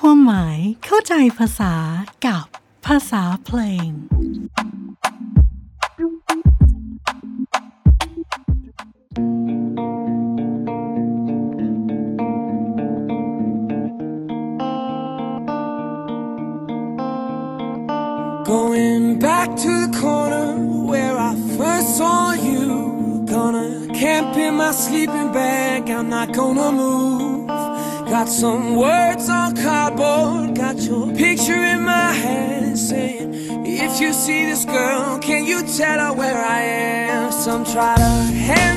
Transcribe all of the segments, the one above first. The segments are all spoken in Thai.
ความหมายเข้าใจภาษากับภาษาเพลง Going back to the corner where I first saw you. Gonna camp in my sleeping bag, I'm not gonna move. Got some words on cardboard, got your picture in my hand saying, If you see this girl, can you tell her where I am? Some try to hand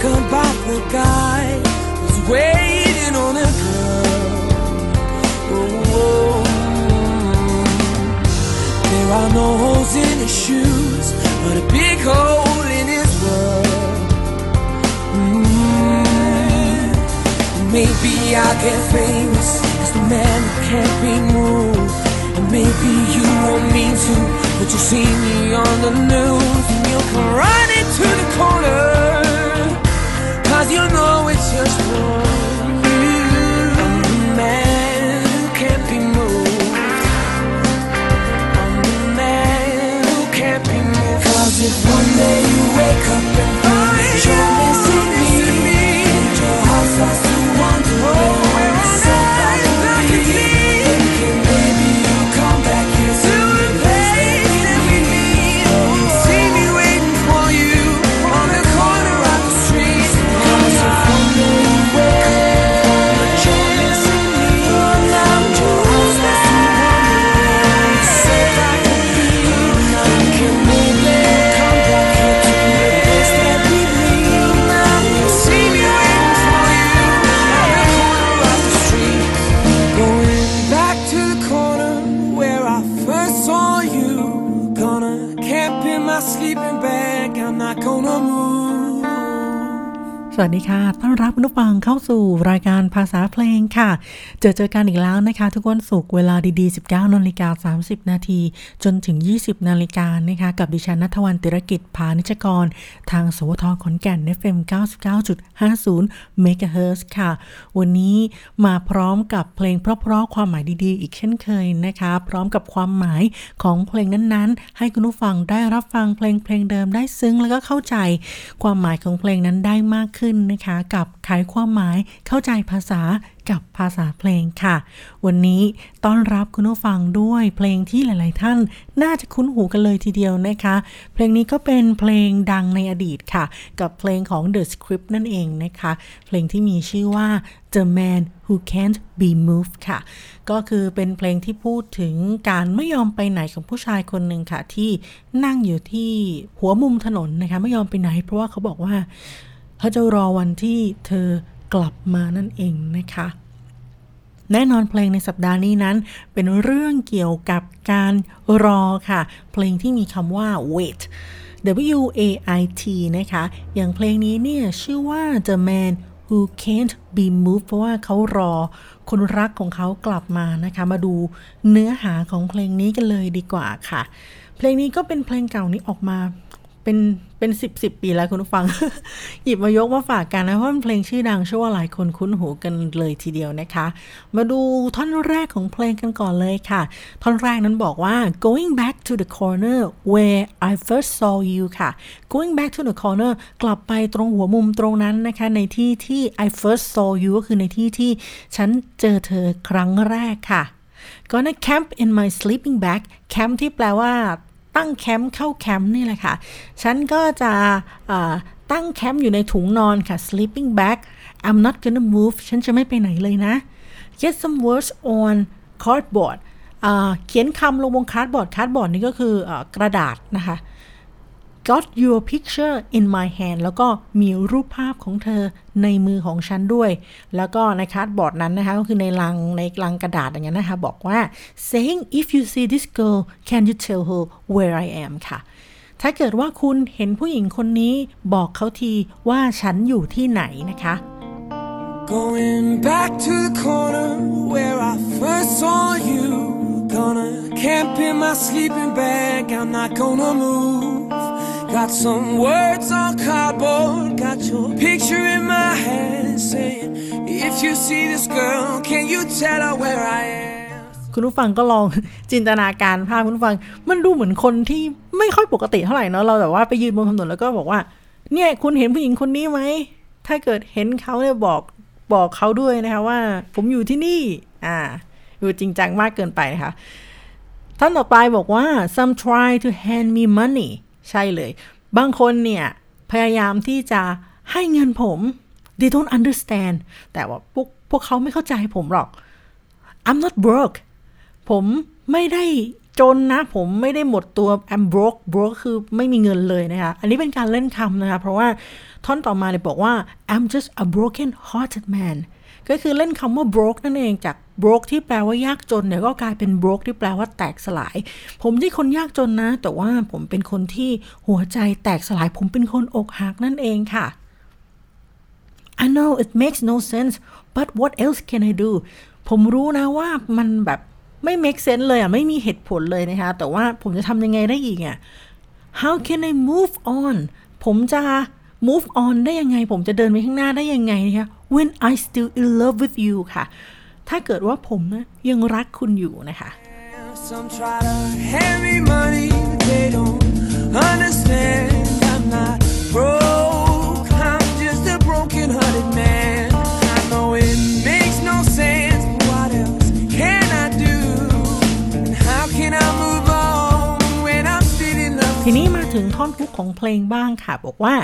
Talk about the guy who's waiting on a girl. Oh, there are no holes in his shoes, but a big hole in his world. Mm. Maybe I'll get famous as the man who can't be moved. And maybe you won't mean to, but you'll see me on the news and you'll come running to the corner. You know it's just for you. I'm the man who can't be moved. I'm the man who can't be moved. Cause if one day you wake up and find you're เจอเจอกันอีกแล้วนะคะ ทุกวันศุกร์เวลาดีๆ 19นาฬิกา30 นาที จนถึง 20นาฬิกานะคะ กับดิฉันนัทวันติรกิจพานิชกร ทางสวทขอนแก่น FM 99.50 MHz ค่ะ วันนี้มาพร้อมกับเพลงเพราะๆความหมายดีๆ อีกเช่นเคยนะคะ พร้อมกับความหมายของเพลงนั้นๆ ให้คุณผู้ฟังได้รับฟังเพลงเพลงเดิมได้ซึ้งแล้วก็เข้าใจ ความหมายของเพลงนั้นได้มากขึ้นนะคะ กับไขความหมายเข้าใจภาษา กับภาษาเพลงค่ะ วันนี้ต้อนรับคุณผู้ฟังด้วยเพลงที่หลาย ๆ ท่านน่าจะคุ้นหูกันเลยทีเดียวนะคะ เพลงนี้ก็เป็นเพลงดังในอดีตค่ะ กับเพลงของ The Script นั่นเองนะคะ เพลงที่มีชื่อว่า The Man Who Can't Be Moved ค่ะ ก็คือเป็นเพลงที่พูดถึงการไม่ยอมไปไหนของผู้ชายคนหนึ่งค่ะ ที่นั่งอยู่ที่หัวมุมถนนนะคะ ไม่ยอมไปไหน เพราะว่าเขาบอกว่าเขาจะรอวันที่เธอกลับมานั่นเองนะคะ แน่นอนเพลงในสัปดาห์นี้นั้น เป็นเรื่องเกี่ยวกับการรอค่ะ เพลงที่มีคำว่า wait W A I T นะคะ อย่างเพลงนี้เนี่ยชื่อว่า The Man Who Can't Be Moved เพราะว่าเขารอคนรักของเขากลับมานะคะ มาดูเนื้อหาของเพลงนี้กันเลยดีกว่าค่ะ เพลงนี้ก็เป็นเพลงเก่านี้ออกมา เป็นเป็นสิบสิบปีแล้วคุณผู้ฟัง หยิบมายกมาฝากกันนะเพราะเป็นเพลงชื่อดังเชื่อว่าหลายคนคุ้นหูกันเลยทีเดียวนะคะ มาดูท่อนแรกของเพลงกันก่อนเลยค่ะ ท่อนแรกนั้นบอกว่า going back to the corner where I first saw you ค่ะ going back to the corner กลับไปตรงหัวมุมตรงนั้นนะคะ ในที่ที่ I first saw you ก็คือในที่ที่ฉันเจอเธอครั้งแรกค่ะ gonna camp in my sleeping bag camp ที่แปลว่า ตั้งแคมป์เข้าแคมป์นี่แหละค่ะ ฉันก็จะตั้งแคมป์อยู่ในถุงนอนค่ะ sleeping bag I'm not gonna move ฉันจะไม่ไปไหนเลยนะ get some words on cardboard เขียนคำลงบน cardboard cardboard นี่ก็คือกระดาษนะคะ got your picture in my hand แล้วก็มีรูปภาพของเธอในมือของฉันด้วย แล้วก็ใน cardboard นั้นนะคะ ก็คือในลังในลังกระดาษอย่างนี้นนะคะ บอกว่า saying if you see this girl can you tell her where I am ค่ะ ถ้าเกิดว่าคุณเห็นผู้หญิงคนนี้บอกเขาทีว่าฉันอยู่ที่ไหนนะคะ Going back to the corner where I first saw you. Gonna camp in my sleeping bag. I'm not gonna move. Got some words on cardboard. Got your picture in my hand saying, If you see this girl, can you tell her where I am? คุณผู้ฟังก็ลองจินตนาการภาพคุณผู้ฟัง มันดูเหมือนคนที่ไม่ค่อยปกติเท่าไหร่เนาะเราแบบว่าไปยืนบนถนนแล้วก็บอกว่า เนี่ยคุณเห็นผู้หญิงคนนี้ไหมถ้าเกิดเห็นเขาเนี่ยบอกบอกเขาด้วยนะคะว่า ผมอยู่ที่นี่ อ่า อยู่จริงจังมากเกินไปนะคะท่านต่อไปบอกว่า some try to hand me money ใช่เลย บางคนเนี่ย พยายามที่จะให้เงินผม they don't understand แต่ว่าพวกพวกเขาไม่เข้าใจผมหรอก I'm not broke ผมไม่ได้จนนะ ผมไม่ได้หมดตัว I'm broke broke คือไม่มีเงินเลยนะคะ อันนี้เป็นการเล่นคำนะคะ เพราะว่าท่อนต่อมาเนี่ยบอกว่า I'm just a broken hearted man ก็คือเล่นคำว่า broke นั่นเองจาก broke ที่แปลว่ายากจนเนี่ยก็กลายเป็น broke ที่แปลว่าแตกสลาย ผมที่คนยากจนนะ แต่ว่าผมเป็นคนที่หัวใจแตกสลาย ผมเป็นคนอกหักนั่นเองค่ะ I know it makes no sense but what else can I do ผมรู้นะว่ามันแบบไม่ make sense เลยอะ ไม่มีเหตุผลเลยนะคะ แต่ว่าผมจะทำยังไงได้อีกอะ How can I move on ผมจะ move on ได้ยังไง ผมจะเดินไปข้างหน้าได้ยังไงนะคะ When I still in love with you ค่ะ ถ้าเกิดว่าผมนะยังรักคุณอยู่นะคะ Some try to hand me money, they don't understand. I'm not broke, I'm just a broken hearted man. I know it makes no sense, but what else can I do? And how can I move on when I'm still in love? ทีนี้มาถึงท่อนฮุกของเพลงบ้างค่ะ บอกว่า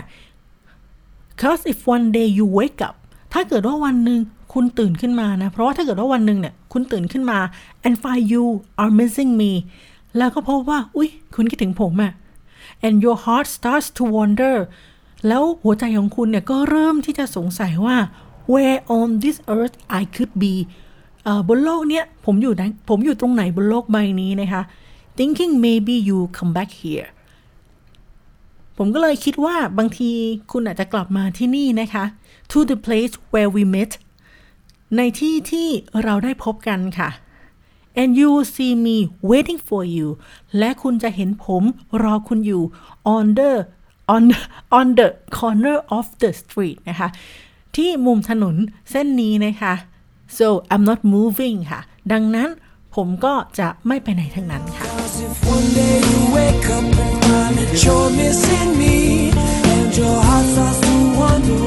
cause if one day you wake up ถ้าเกิดว่าวันหนึ่ง คุณตื่นขึ้นมานะ เพราะว่าถ้าเกิดว่าวันหนึ่งเนี่ย คุณตื่นขึ้นมา and find you are missing me แล้วก็พบว่า อุ๊ย คุณคิดถึงผมอะ and your heart starts to wonder แล้วหัวใจของคุณเนี่ย ก็เริ่มที่จะสงสัยว่า where on this earth I could be เอ่อบนโลกเนี้ยผมอยู่ไหนผมอยู่ตรงไหนบนโลกใบนี้นะคะ thinking maybe you come back here ผมก็เลยคิดว่าบางทีคุณอาจจะกลับมาที่นี่นะคะ to the place where we met ในที่ที่เราได้พบกันค่ะ and you see me waiting for you และคุณจะเห็นผมรอคุณอยู่ on the on on the corner of the street นะคะ ที่มุมถนนเส้นนี้นะคะ so I'm not moving ค่ะ ดังนั้นผมก็จะไม่ไปไหนทั้งนั้นค่ะ Cause if one day you wake up and find that you're missing me, and your heart starts to wonder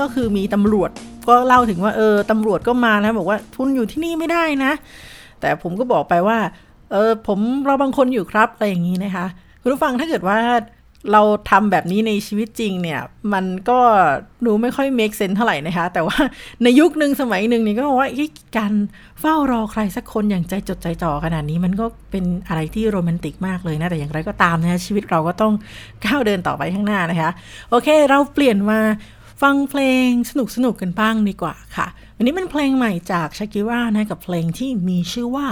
ก็คือมีตำรวจก็เล่าถึงว่าเออตำรวจก็มานะบอกว่าทุนอยู่ที่นี่ไม่ได้นะ แต่ผมก็บอกไปว่าเออผมเราบางคนอยู่ครับอะไรอย่างนี้นะคะ คุณผู้ฟังถ้าเกิดว่าเราทำแบบนี้ในชีวิตจริงเนี่ย มันก็ดูไม่ค่อย make sense เท่าไหร่นะคะ แต่ว่าในยุคหนึ่งสมัยหนึ่งนี่ก็บอกว่าการเฝ้ารอใครสักคนอย่างใจจดใจจ่อขนาดนี้ มันก็เป็นอะไรที่โรแมนติกมากเลยนะ แต่อย่างไรก็ตามนะคะชีวิตเราก็ต้องก้าวเดินต่อไปข้างหน้านะคะ โอเค เราเปลี่ยนมา ฟังเพลงสนุกสนุกกันบ้างดีกว่าค่ะวันนี้เป็นเพลงใหม่จากชากิรานะกับเพลงที่มีชื่อว่า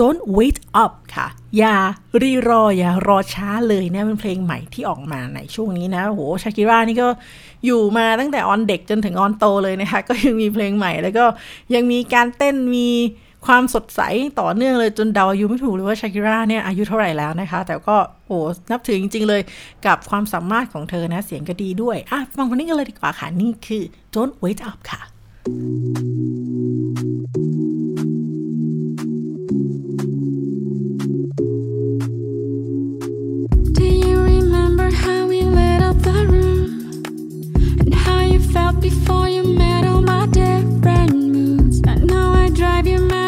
Don't wait up ค่ะ อย่ารีรอ อย่ารอช้าเลยนะเป็นเพลงใหม่ที่ออกมาในช่วงนี้นะโหชากิรานี่ก็อยู่มาตั้งแต่ออนเด็กจนถึงออนโตเลยนะคะ ก็ยังมีเพลงใหม่แล้วก็ยังมีการเต้นมี ความสดใสต่อเนื่องเลยจนเดาอายุไม่ถูกเลยว่าชากิราเนี่ยอายุเท่าไหร่แล้วนะคะ แต่ก็โอ้นับถือจริง ๆ เลยกับความสามารถของเธอนะ เสียงก็ดีด้วยอะฟังคนนี้กันเลยดีกว่าค่ะ นี่คือ Don't wait up ค่ะ Do you remember how we lit up the room? And how you felt before you met all my different moods? I know I drive you mad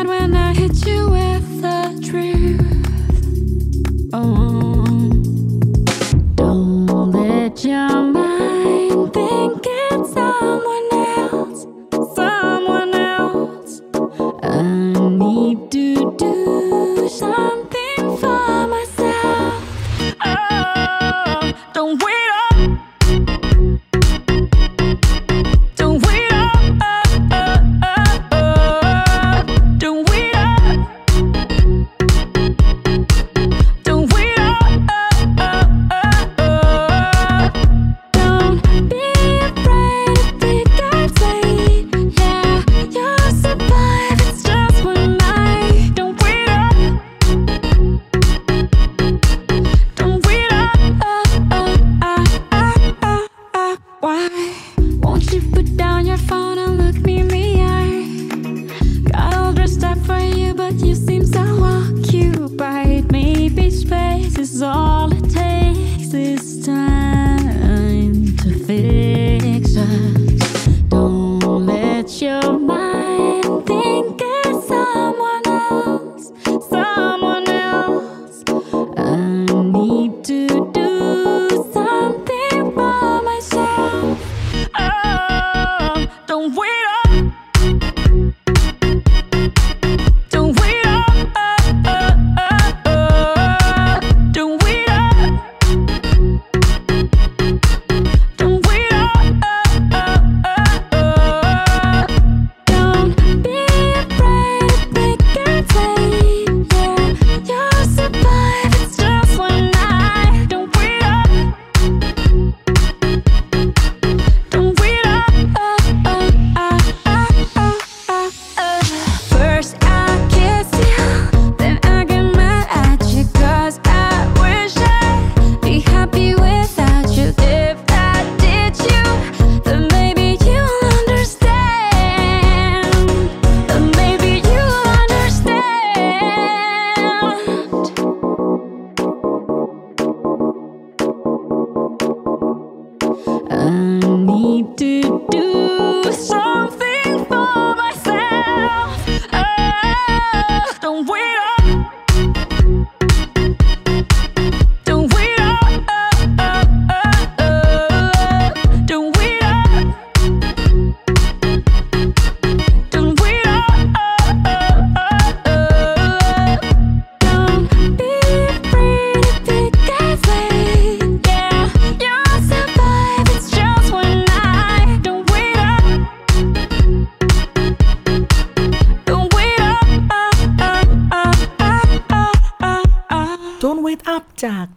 phone and look me in the eye? Got all dressed up for you, but you seem so occupied. Maybe space is all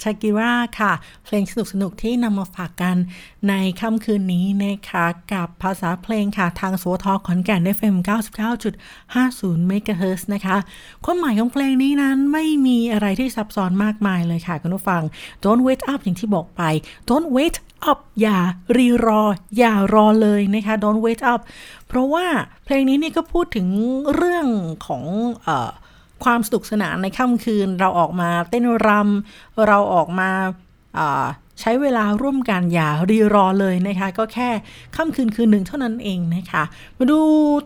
ชากิราค่ะ เพลงสนุกๆที่นำมาฝากกันในค่ำคืนนี้นะคะกับภาษาเพลงค่ะ ทางสวทขอนแก่น FM 99.50เมกะเฮิร์นะคะ ความหมายของเพลงนี้นั้นไม่มีอะไรที่ซับซ้อนมากมายเลยค่ะคุณผู้ฟัง Don't wait up อย่างที่บอกไป Don't wait up อย่ารีรอ อย่ารอเลยนะคะ Don't wait up เพราะว่าเพลงนี้นี่ก็พูดถึงเรื่องของเอ่อ ความสนุกสนานในค่ำคืน เราออกมาเต้นรำเราออกมาใช้เวลาร่วมกันอย่ารีรอเลยนะคะ ก็แค่ค่ำคืนคืนหนึ่งเท่านั้นเองนะคะ มาดู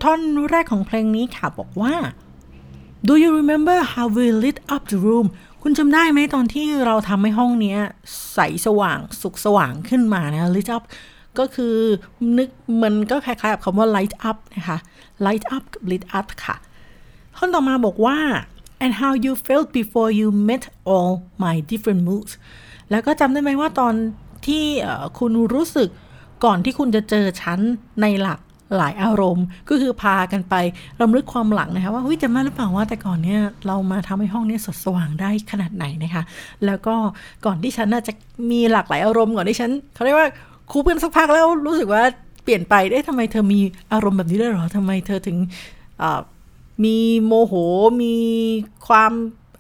ท่อนแรกของเพลงนี้ค่ะบอกว่า Do you remember how we lit up the room คุณจำได้ไหมตอนที่เราทำให้ห้องนี้ใสสว่างสุกสว่างขึ้นมานะ lit up ก็คือนึกมันก็คล้ายๆกับคำว่า light up นะคะ light up กับ lit up ค่ะ ท่อนต่อมาบอกว่า and how you felt before you met all my different moods แล้วก็จำได้ไหมว่าตอนที่คุณรู้สึกก่อนที่คุณจะเจอฉันในหลักหลายอารมณ์ ก็คือพากันไปรำลึกความหลังนะคะว่าเฮ้ยจำได้หรือเปล่าว่าแต่ก่อนเนี้ยเรามาทำให้ห้องนี้สดสว่างได้ขนาดไหนนะคะ แล้วก็ก่อนที่ฉันน่าจะมีหลากหลายอารมณ์ก่อนที่ฉันเขาเรียกว่าคบเพื่อนสักพักแล้วรู้สึกว่าเปลี่ยนไปได้ทำไมเธอมีอารมณ์แบบนี้ได้หรอทำไมเธอถึง มีโมโหมีความ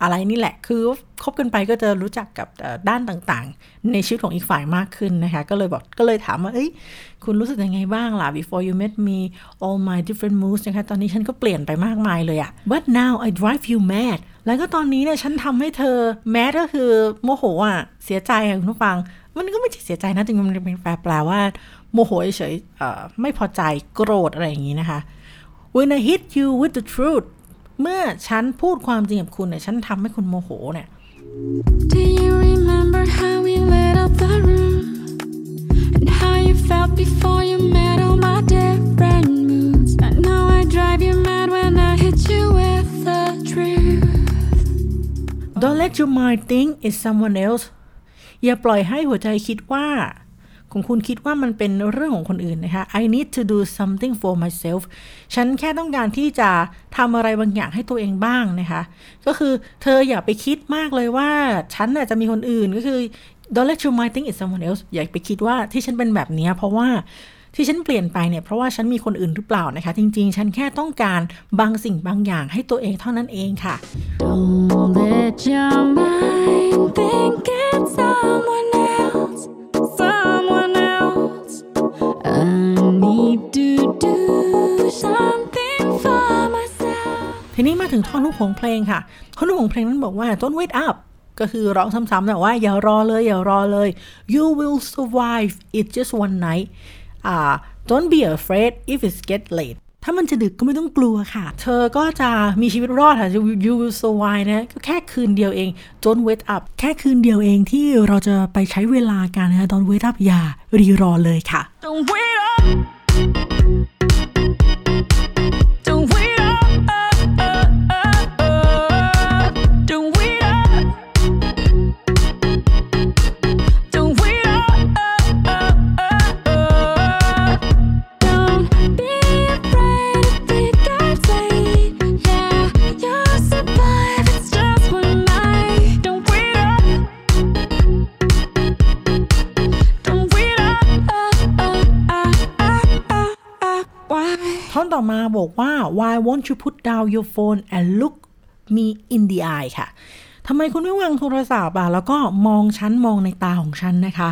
อะไรนี่แหละ คือคบกันไปก็จะรู้จักกับด้านต่างๆ ในชีวิตของอีกฝ่ายมากขึ้นนะคะ ก็เลยบอกก็เลยถามว่า เอ้ย คุณรู้สึกยังไงบ้างล่ะ before you met me all my different moods นะคะ ตอนนี้ฉันก็เปลี่ยนไปมากมายเลยอะ but now I drive you mad แล้วก็ตอนนี้เนี่ยฉันทำให้เธอ mad ก็คือโมโหอะเสียใจอะคุณผู้ฟัง มันก็ไม่ใช่เสียใจนะจริงๆมันเป็นแปลแปลว่าโมโหเฉยๆไม่พอใจโกรธอะไรอย่างนี้นะคะ when I hit you with the truth เมื่อฉันพูดความจริงกับคุณเนี่ยฉันทำให้คุณโมโหเนี่ย Do you remember how we lit up the room and how you felt before you met all my different moods and now I drive you mad when I hit you with the truth Don't let your mind think it's someone else อย่าปล่อยให้หัวใจคิดว่า ของคุณคิดว่ามันเป็นเรื่องของคนอื่นนะคะ I need to do something for myself ฉันแค่ต้องการที่จะทำอะไรบางอย่างให้ตัวเองบ้างนะคะ ก็คือเธออย่าไปคิดมากเลยว่า ฉันน่ะจะมีคนอื่นก็คือ don't let you mind think it's someone else อย่าไปคิดว่าที่ฉันเป็นแบบนี้เพราะว่าที่ฉันเปลี่ยนไปเนี่ยเพราะว่าฉันมีคนอื่นหรือเปล่านะคะ จริงๆ ฉันแค่ต้องการบางสิ่งบางอย่างให้ตัวเองเท่านั้นเองค่ะ Don't let your mind think it's someone else someone else I need to do something for myself ทีนี้มาถึงท่อนฮุกของเพลงค่ะ ท่อนฮุกของเพลงนั้นบอกว่า don't wait up ก็คือร้องซ้ำๆแต่ว่าอย่ารอเลย อย่ารอเลย you will survive it's just one night อ่า don't be afraid if it's get late ถ้ามันจะดึกก็ไม่ต้องกลัวค่ะ เธอก็จะมีชีวิตรอดค่ะ you will survive นะก็แค่คืนเดียวเอง don't wait up แค่คืนเดียวเองที่เราจะไปใช้เวลากันนะ don't wait up อย่ารีรอเลยค่ะ Don't wait up ต่อมาบอกว่า why won't you put down your phone and look me in the eye ค่ะทำไมคุณไม่วางโทรศัพท์อะ แล้วก็มองฉันมองในตาของฉันนะคะ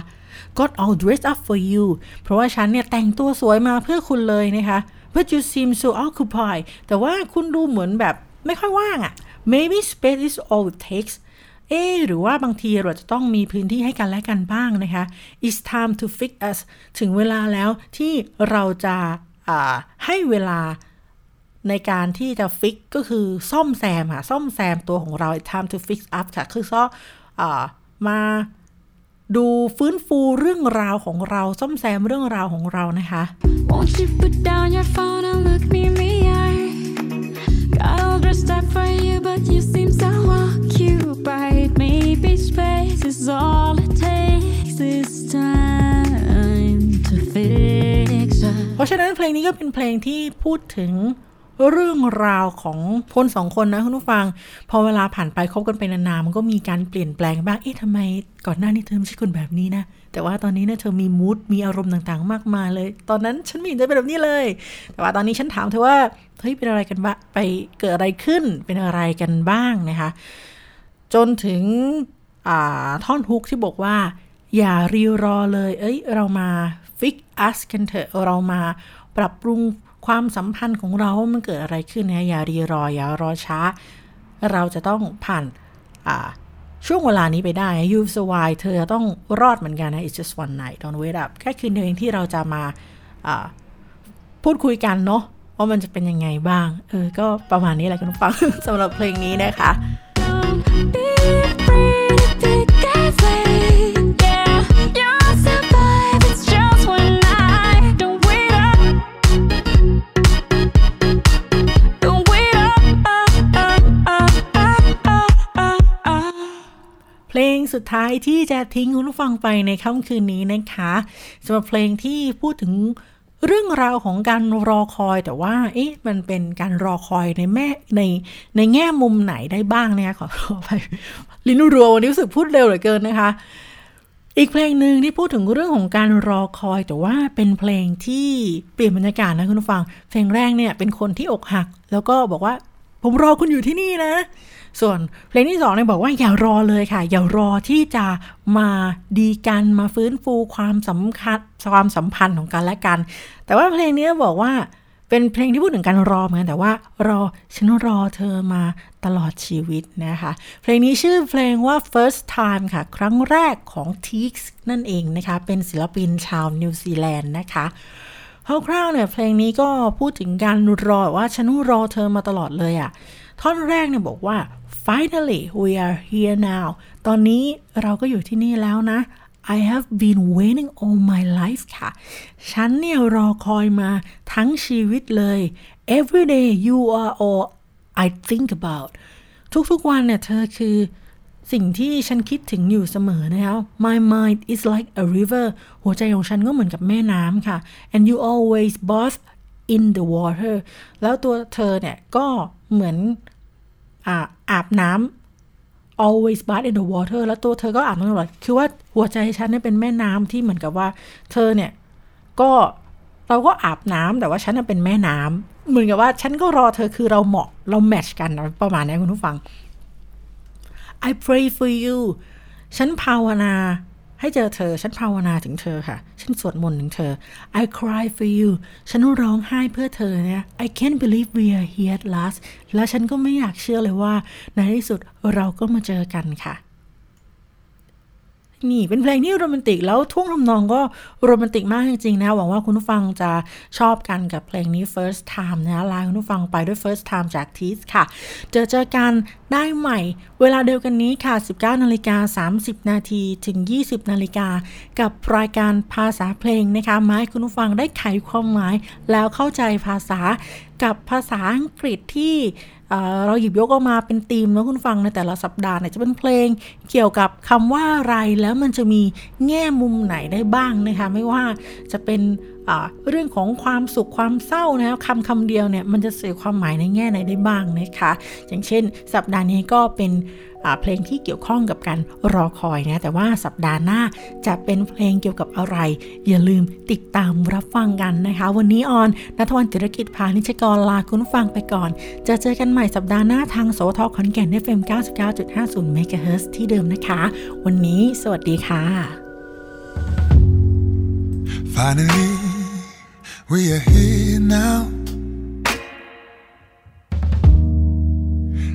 got all dressed up for you เพราะว่าฉันเนี่ยแต่งตัวสวยมาเพื่อคุณเลยนะคะ but you seem so occupied แต่ว่าคุณดูเหมือนแบบไม่ค่อยว่างอะ maybe space is all it takes เอ๊หรือว่าบางทีเราจะต้องมีพื้นที่ให้กันและกันบ้างนะคะ it's time to fix us ถึงเวลาแล้วที่เราจะ ให้เวลาในการที่จะฟิกก็คือซ่อมแซมค่ะซ่อมแซมตัวของเรา time to fix up ค่ะ คือซ่ออมาดูฟื้นฟูเรื่องราวของเรา ซ่อมแซมเรื่องราวของเรานะคะ Won't you put down your phone and look me in the eye? Got all dressed up for you, but you seem so occupied. Maybe space is all it takes. It's time to fix us. เพราะฉะนั้นเพลงนี้ก็เป็นเพลงที่พูดถึงเรื่องราวของคนสองคนนะคุณผู้ฟัง พอเวลาผ่านไปคบกันไปนานๆมันก็มีการเปลี่ยนแปลงบ้าง เอ๊ะทำไมก่อนหน้านี้เธอไม่ใช่คนแบบนี้นะ แต่ว่าตอนนี้เนี่ยเธอมีมูดมีอารมณ์ต่างๆ มากมายเลย ตอนนั้นฉันไม่เห็นจะเป็นแบบนี้เลย แต่ว่าตอนนี้ฉันถามเธอว่าเฮ้ยเป็นอะไรกันบ้างไปเกิดอะไรขึ้นเป็นอะไรกันบ้างนะคะ จนถึงท่อนฮุกที่บอกว่า อย่ารีรอเลย เอ้ย เรามาฟิกอัสกันเถอะ เรามาปรับปรุงความสัมพันธ์ของเราว่ามันเกิดอะไรขึ้นนะอย่ารีรอ อย่ารอช้า เราจะต้องผ่านช่วงเวลานี้ไปได้ยูสวายเธอต้องรอดเหมือนกันนะ it's just one night don't wait up แค่คืนเดียวเองที่เราจะมาพูดคุยกันเนาะว่ามันจะเป็นยังไงบ้าง เออ ก็ประมาณนี้แหละคุณฟังสำหรับเพลงนี้นะคะ สุดท้ายที่จะทิ้งคุณผู้ฟังไปในค่ำคืนนี้นะคะสำหรับเพลงที่พูดถึงเรื่องราวของการรอคอยแต่ว่า เอ๊ะ มันเป็นการรอคอยในแม่ในในแง่มุมไหนได้บ้างเนี่ยขอขอไปลิ้นรัววันนี้รู้สึกพูดเร็วเหลือเกินนะคะ อีกเพลงหนึ่งที่พูดถึงเรื่องของการรอคอย แต่ว่าเป็นเพลงที่เปลี่ยนบรรยากาศนะคุณผู้ฟัง เพลงแรกเนี่ยเป็นคนที่อกหัก แล้วก็บอกว่า ผมรอคุณอยู่ที่นี่นะ ส่วนเพลงที่สองเนี่ยบอกว่าอย่ารอเลยค่ะ อย่ารอที่จะมาดีกันมาฟื้นฟูความสำคัญความสัมพันธ์ของกันและกัน แต่ว่าเพลงนี้บอกว่าเป็นเพลงที่พูดถึงการรอเหมือนกันแต่ว่ารอฉันรอเธอมาตลอดชีวิตนะคะ เพลงนี้ชื่อเพลงว่า first time ค่ะ ครั้งแรกของ t e x นั่นเองนะคะ เป็นศิลปินชาวนิวซีแลนด์นะคะคร่าวๆเนี่ยเพลงนี้ก็พูดถึงการรอว่าฉันรอเธอมาตลอดเลยอะ่ะท่อนแรกเนี่ยบอกว่า finally we are here now ตอนนี้เราก็อยู่ที่นี่แล้วนะ I have been waiting all my life ค่ะ ฉันเนี่ยรอคอยมาทั้งชีวิตเลย every day you are all I think about ทุกๆวันเนี่ยเธอคือสิ่งที่ฉันคิดถึงอยู่เสมอนะครับ My mind is like a river หัวใจของฉันก็เหมือนกับแม่น้ำค่ะ and you always bath in the water แล้วตัวเธอเนี่ยก็เหมือน อาบน้ำ always bath in the water แล้วตัวเธอก็อาบน้ำตลอด คือว่าหัวใจฉันเนี่ยเป็นแม่น้ำที่เหมือนกับว่า เธอเนี่ยก็เราก็อาบน้ำแต่ว่าฉันน่ะเป็นแม่น้ำเหมือนกับว่าฉันก็รอเธอคือเราเหมาะเราแมทชกันประมาณนี้คุณผู้ฟัง I pray for you ฉันภาวนา ให้เจอเธอ ฉันภาวนาถึงเธอค่ะ ฉันสวดมนต์ถึงเธอ I cry for you ฉันร้องไห้เพื่อเธอเนี่ย I can't believe we are here at last แล้วฉันก็ไม่อยากเชื่อเลยว่า ในที่สุดเราก็มาเจอกันค่ะ นี่เป็นเพลงที่โรแมนติกแล้วท่วงทำนองก็โรแมนติกมากจริงๆนะหวังว่าคุณผู้ฟังจะชอบกันกับเพลงนี้ first time นะลาคุณผู้ฟังไปด้วย first time จากทีสค่ะ เจอเจอกันได้ใหม่ เวลาเดียวกันนี้ค่ะ 19นาฬิกา30 นาทีถึง 20นาฬิกากับรายการภาษาเพลงนะคะมาให้คุณผู้ฟังได้ไขความหมายแล้วเข้าใจภาษา กับภาษาอังกฤษที่เเราหยิบยกออกมาเป็นธีมแล้วคุณฟังในแต่ละสัปดาห์เนี่ยจะเป็นเพลงเกี่ยวกับคำว่าอะไรแล้วมันจะมีแง่มุมไหนได้บ้างนะคะไม่ว่าจะเป็นเรื่องของความสุขความเศร้านะครับคำคำเดียวเนี่ยมันจะสื่อความหมายในแง่ไหนได้บ้างนะคะอย่างเช่น สัปดาห์นี้ก็เป็น เพลงที่เกี่ยวข้องกับการรอคอยนะ แต่ว่าสัปดาห์หน้าจะเป็นเพลงเกี่ยวกับอะไร อย่าลืมติดตามรับฟังกันนะคะ วันนี้ออนนัทวันติรกิจพานิชกรลาคุณฟังไปก่อน จะเจอกันใหม่สัปดาห์หน้าทางโสทขอนแก่น FM 99.50 MHz ที่เดิมนะคะ วันนี้สวัสดีค่ะ Finally, we are here now.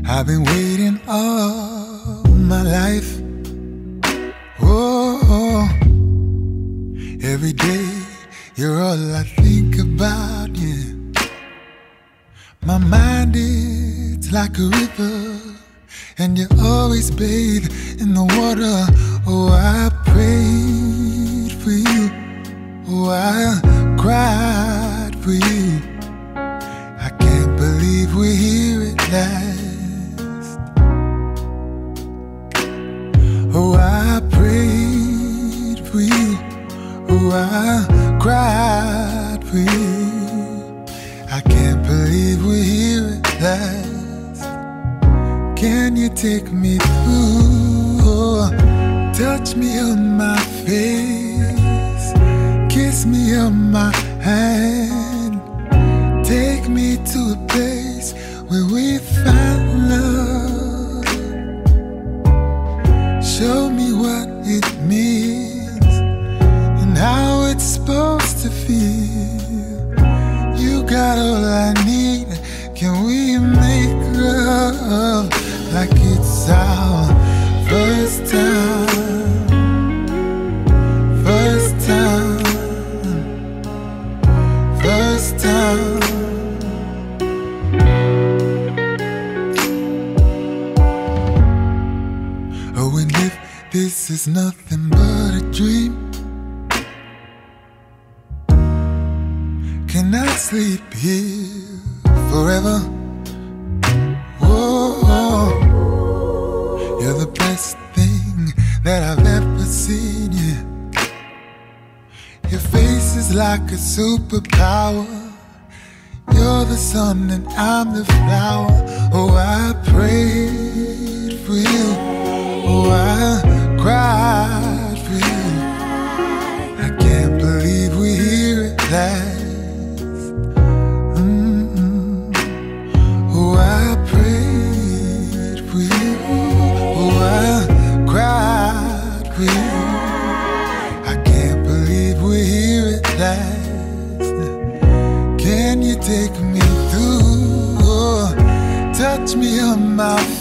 I've been waiting all my life. Oh, every day you're all I think about. Yeah, my mind is like a river, and you always bathe in the water. Oh, I prayed for you. Oh, I cried for you. is like a superpower. You're the sun and I'm the flower. Oh, I prayed for you. Oh, I cried for you. I can't believe we're here at last.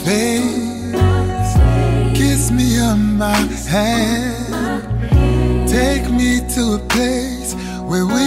face. Kiss me on my hand. Take me to a place where we